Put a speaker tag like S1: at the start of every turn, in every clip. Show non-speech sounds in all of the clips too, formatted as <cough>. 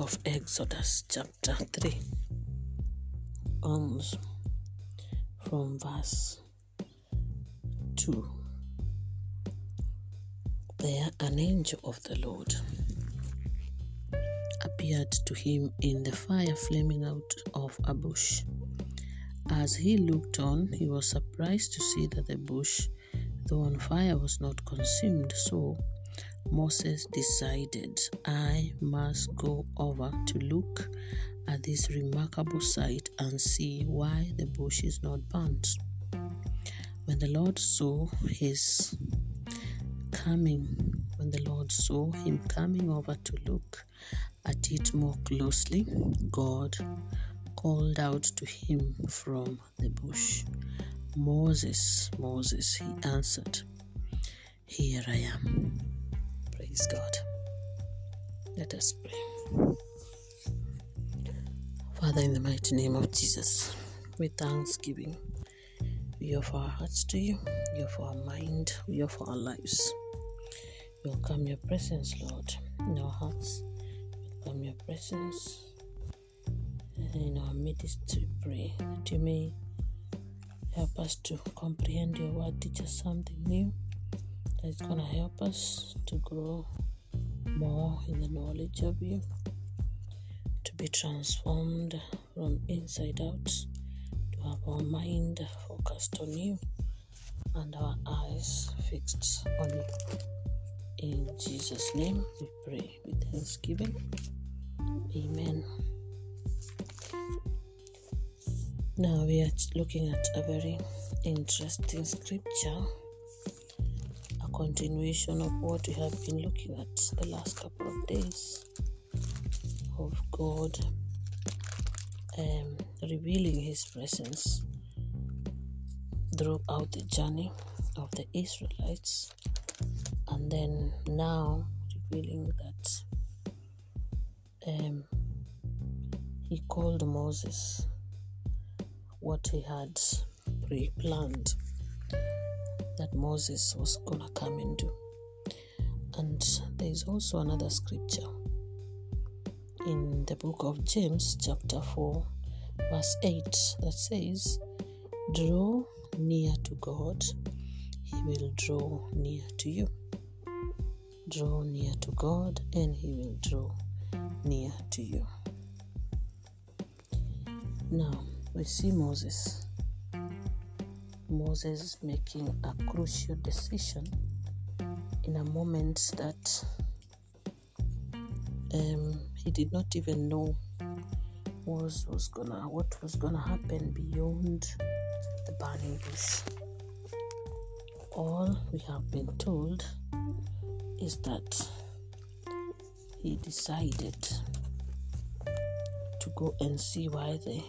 S1: of Exodus, chapter 3, on from verse 2. There, an angel of the Lord appeared to him in the fire flaming out of a bush. As he looked on, he was surprised to see that the bush, though on fire, was not consumed. So Moses decided, I must go over to look at this remarkable sight and see why the bush is not burnt. When the Lord saw his coming, when the Lord saw him coming over to look at it more closely, God called out to him from the bush, Moses, Moses, he answered, Here I am. Praise God. Let us pray. Father, in the mighty name of Jesus, with thanksgiving, we offer our hearts to you, we offer our mind, we offer our lives. Welcome your presence, Lord, in our hearts. Welcome your presence in our midst. to pray that you may help us to comprehend your word, teach us something new that's to help us to grow more in the knowledge of you, to be transformed from inside out, to have our mind focused on you and our eyes fixed on you. In Jesus' name we pray with thanksgiving. Amen. Now we are looking at a very interesting scripture, continuation of what we have been looking at the last couple of days of God um, revealing His presence throughout the journey of the Israelites, and then now revealing that um, He called Moses what he had pre planned that Moses was gonna come and do. And there is also another scripture in the book of James, chapter 4, verse 8, that says, Draw near to God, he will draw near to you. Draw near to God, and he will draw near to you. Now, we see Moses. Moses making a crucial decision in a moment that um, he did not even know was was gonna what was gonna happen beyond the burning bush. All we have been told is that he decided to go and see why the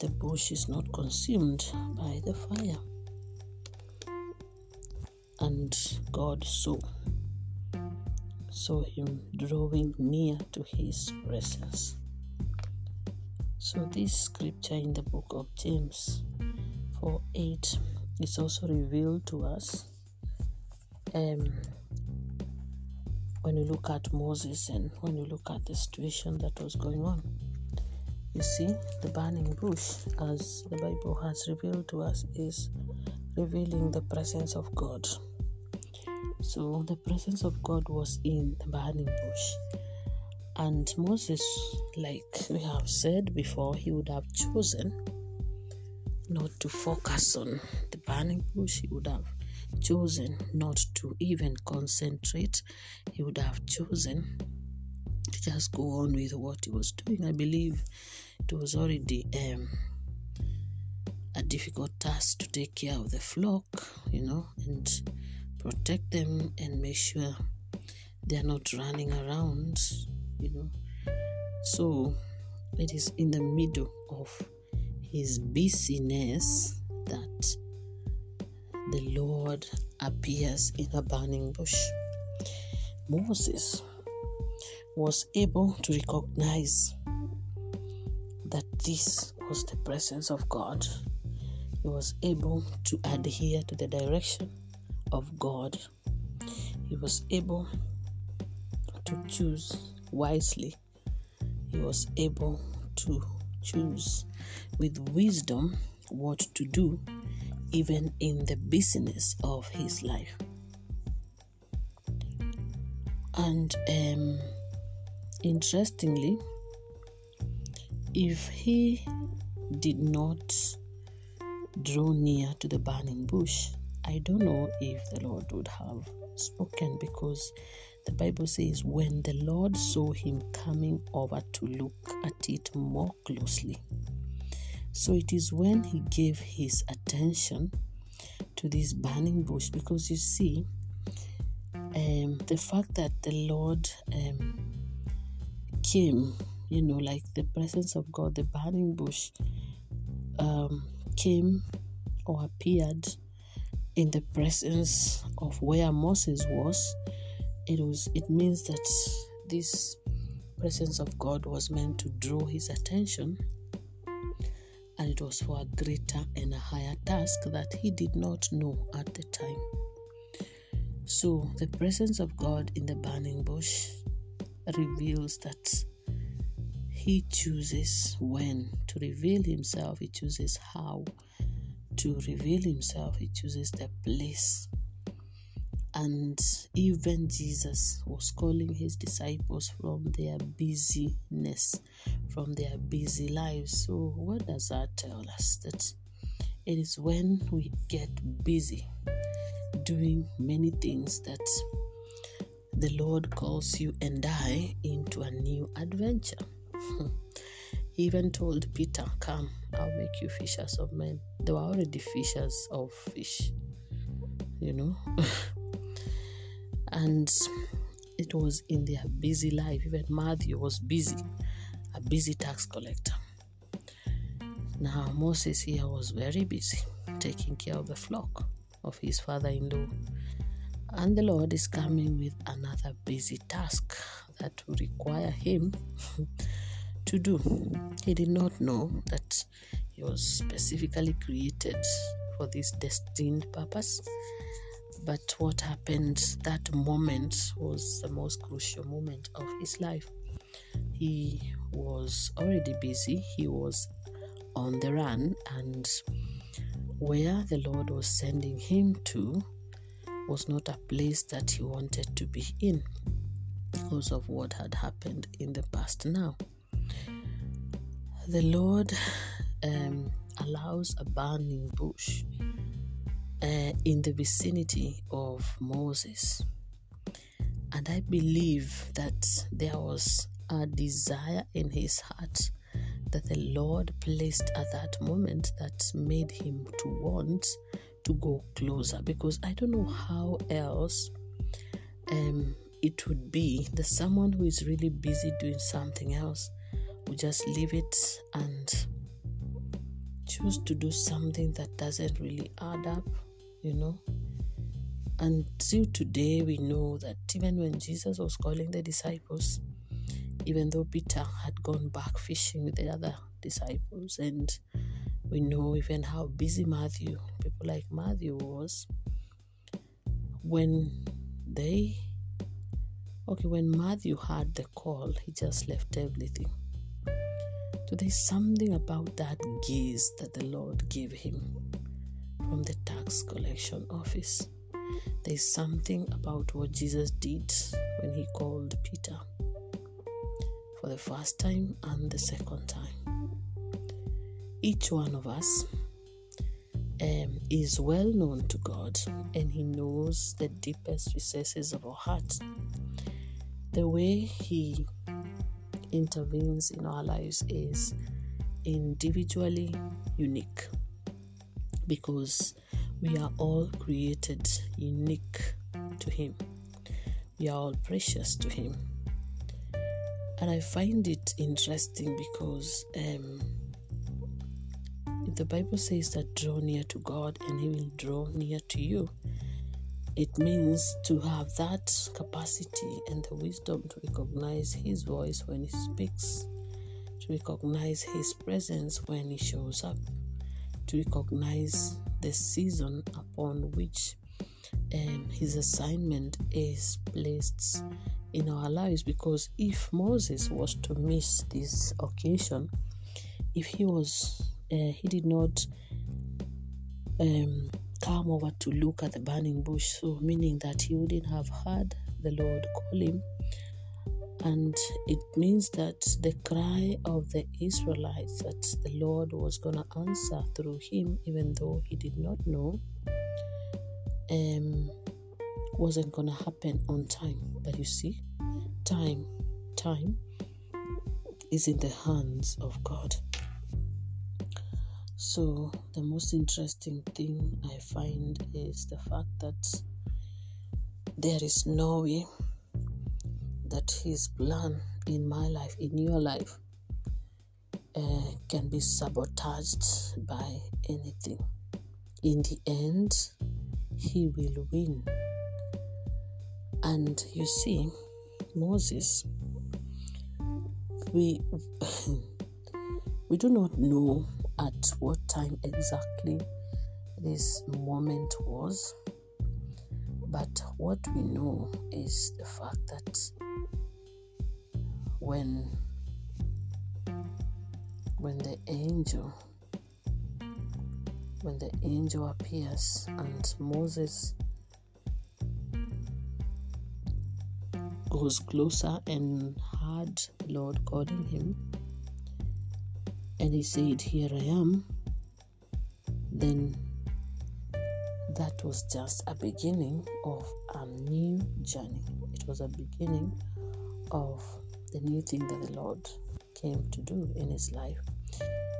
S1: the bush is not consumed by the fire. And God saw, saw him drawing near to his presence. So this scripture in the book of James 4 8 is also revealed to us um, when you look at Moses and when you look at the situation that was going on. You see, the burning bush, as the Bible has revealed to us, is revealing the presence of God. So, the presence of God was in the burning bush. And Moses, like we have said before, he would have chosen not to focus on the burning bush. He would have chosen not to even concentrate. He would have chosen to just go on with what he was doing. I believe it was already um, a difficult task to take care of the flock, you know, and protect them and make sure they are not running around, you know. So it is in the middle of his busyness that the Lord appears in a burning bush. Moses was able to recognize that this was the presence of God. He was able to adhere to the direction of God. He was able to choose wisely he was able to choose with wisdom what to do, even in the business of his life. And um, interestingly, if he did not draw near to the burning bush, I don't know if the Lord would have spoken because the Bible says, when the Lord saw him coming over to look at it more closely. So it is when he gave his attention to this burning bush because you see, um, the fact that the Lord um, came, you know, like the presence of God, the burning bush um, came or appeared in the presence of where Moses was, it was it means that this presence of God was meant to draw his attention and it was for a greater and a higher task that he did not know at the time. So, the presence of God in the burning bush reveals that he chooses when to reveal himself, he chooses how to reveal himself, he chooses the place. And even Jesus was calling his disciples from their busyness, from their busy lives. So, what does that tell us? That it is when we get busy doing many things that the Lord calls you and I into a new adventure. <laughs> he even told Peter, Come, I'll make you fishers of men. They were already fishers of fish, you know. <laughs> and it was in their busy life. Even Matthew was busy, a busy tax collector. Now, Moses here was very busy taking care of the flock of his father in law. And the Lord is coming with another busy task that will require him <laughs> to do. He did not know that he was specifically created for this destined purpose. But what happened that moment was the most crucial moment of his life. He was already busy, he was on the run, and where the Lord was sending him to was not a place that he wanted to be in because of what had happened in the past now the Lord um, allows a burning bush uh, in the vicinity of Moses. And I believe that there was a desire in his heart that the Lord placed at that moment that made him to want to go closer because I don't know how else um, it would be that someone who is really busy doing something else we just leave it and choose to do something that doesn't really add up, you know. Until today, we know that even when Jesus was calling the disciples, even though Peter had gone back fishing with the other disciples, and we know even how busy Matthew, people like Matthew, was, when they, okay, when Matthew had the call, he just left everything so there's something about that gaze that the Lord gave him from the tax collection office. There's something about what Jesus did when he called Peter for the first time and the second time. Each one of us um, is well known to God and He knows the deepest recesses of our heart. The way He intervenes in our lives is individually unique because we are all created unique to Him. We are all precious to Him. And I find it interesting because um, the Bible says that draw near to God and He will draw near to you, it means to have that capacity and the wisdom to recognize His voice when He speaks, to recognize His presence when He shows up, to recognize the season upon which um, his assignment is placed in our lives. Because if Moses was to miss this occasion, if he was uh, he did not um, come over to look at the burning bush, so meaning that he wouldn't have heard the Lord call him. And it means that the cry of the Israelites that the Lord was going to answer through him, even though he did not know, um, wasn't going to happen on time. But you see, time, time is in the hands of God. So, the most interesting thing I find is the fact that there is no way that His plan in my life, in your life, uh, can be sabotaged by anything. In the end, He will win. And you see, Moses, we <laughs> we do not know at what time exactly this moment was, but what we know is the fact that when when the angel when the angel appears and Moses goes closer and heard the Lord calling him and he said, Here I am, then that was just a beginning of a new journey. It was a beginning of the new thing that the Lord came to do in his life.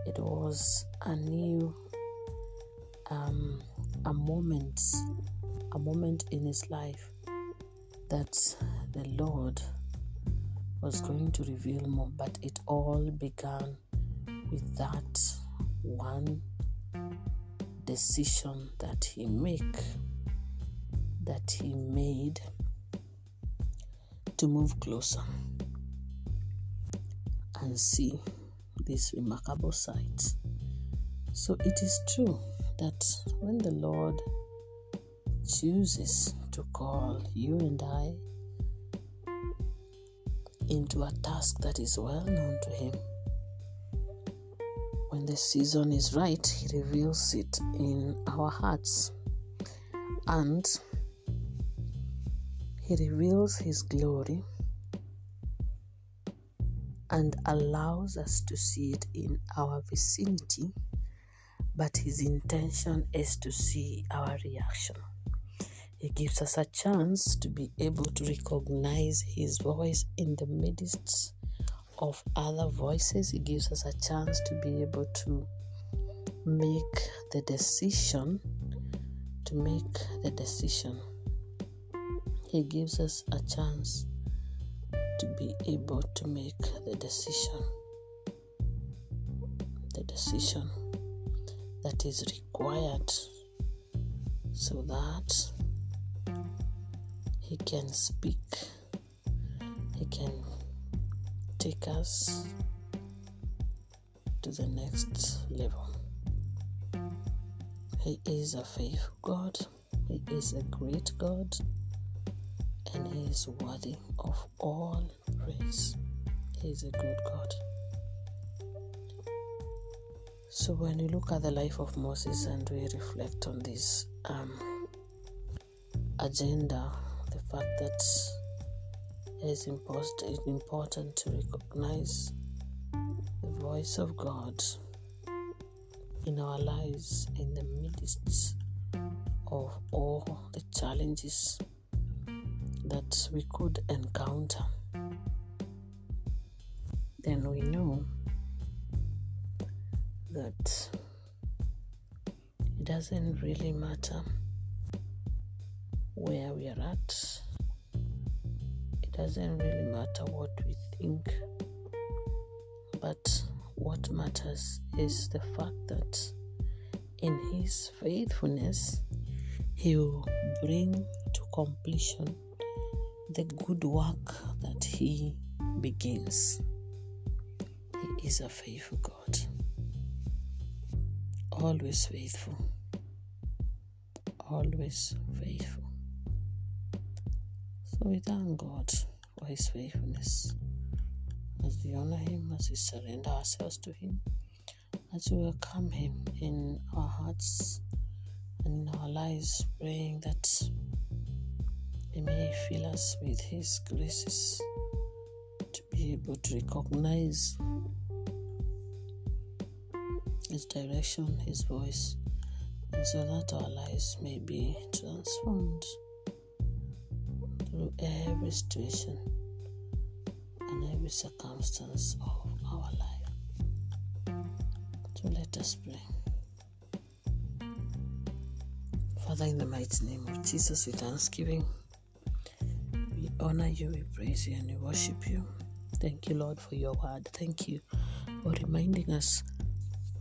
S1: It was a new um, a moment, a moment in his life that the Lord was going to reveal more, but it all began with that one decision that he make that he made to move closer and see this remarkable sight. So it is true that when the Lord chooses to call you and I into a task that is well known to Him, when the season is right, He reveals it in our hearts and He reveals His glory and allows us to see it in our vicinity, but His intention is to see our reaction. He gives us a chance to be able to recognize His voice in the midst of other voices. He gives us a chance to be able to make the decision. To make the decision. He gives us a chance to be able to make the decision. The decision that is required so that he can speak, he can take us to the next level. He is a faithful God, He is a great God, and He is worthy of all praise. He is a good God. So, when you look at the life of Moses and we reflect on this um, agenda, the fact that it is important to recognize the voice of God in our lives in the midst of all the challenges that we could encounter, then we know that it doesn't really matter where we are at. Doesn't really matter what we think. But what matters is the fact that in His faithfulness, He will bring to completion the good work that He begins. He is a faithful God always faithful, always faithful. So we thank God for His faithfulness. As we honor Him, as we surrender ourselves to Him, as we welcome Him in our hearts and in our lives, praying that He may fill us with His graces to be able to recognize His direction, His voice, and so that our lives may be transformed through every situation and every circumstance of our life. So let us pray. Father, in the mighty name of Jesus, with thanksgiving, we honor you, we praise you, and we worship you. Thank you, Lord, for your word. Thank you for reminding us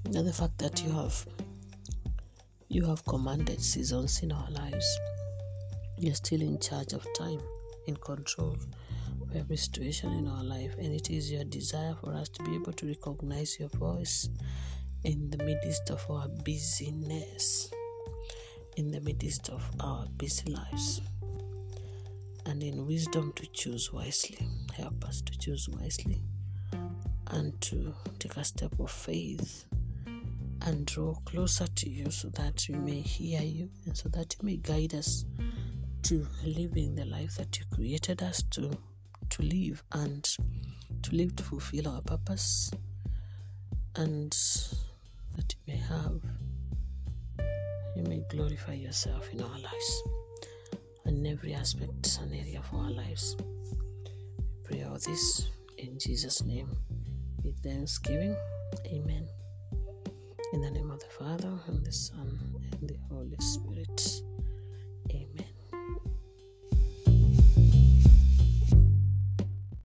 S1: of the fact that you have you have commanded seasons in our lives. You're still in charge of time, in control of every situation in our life, and it is your desire for us to be able to recognize your voice in the midst of our busyness, in the midst of our busy lives, and in wisdom to choose wisely. Help us to choose wisely and to take a step of faith and draw closer to you so that we may hear you and so that you may guide us to living the life that you created us to to live and to live to fulfill our purpose and that you may have you may glorify yourself in our lives. In every aspect and area of our lives. We pray all this in jesus name. With thanksgiving amen. In the name of the Father, and the Son, and the Holy Spirit.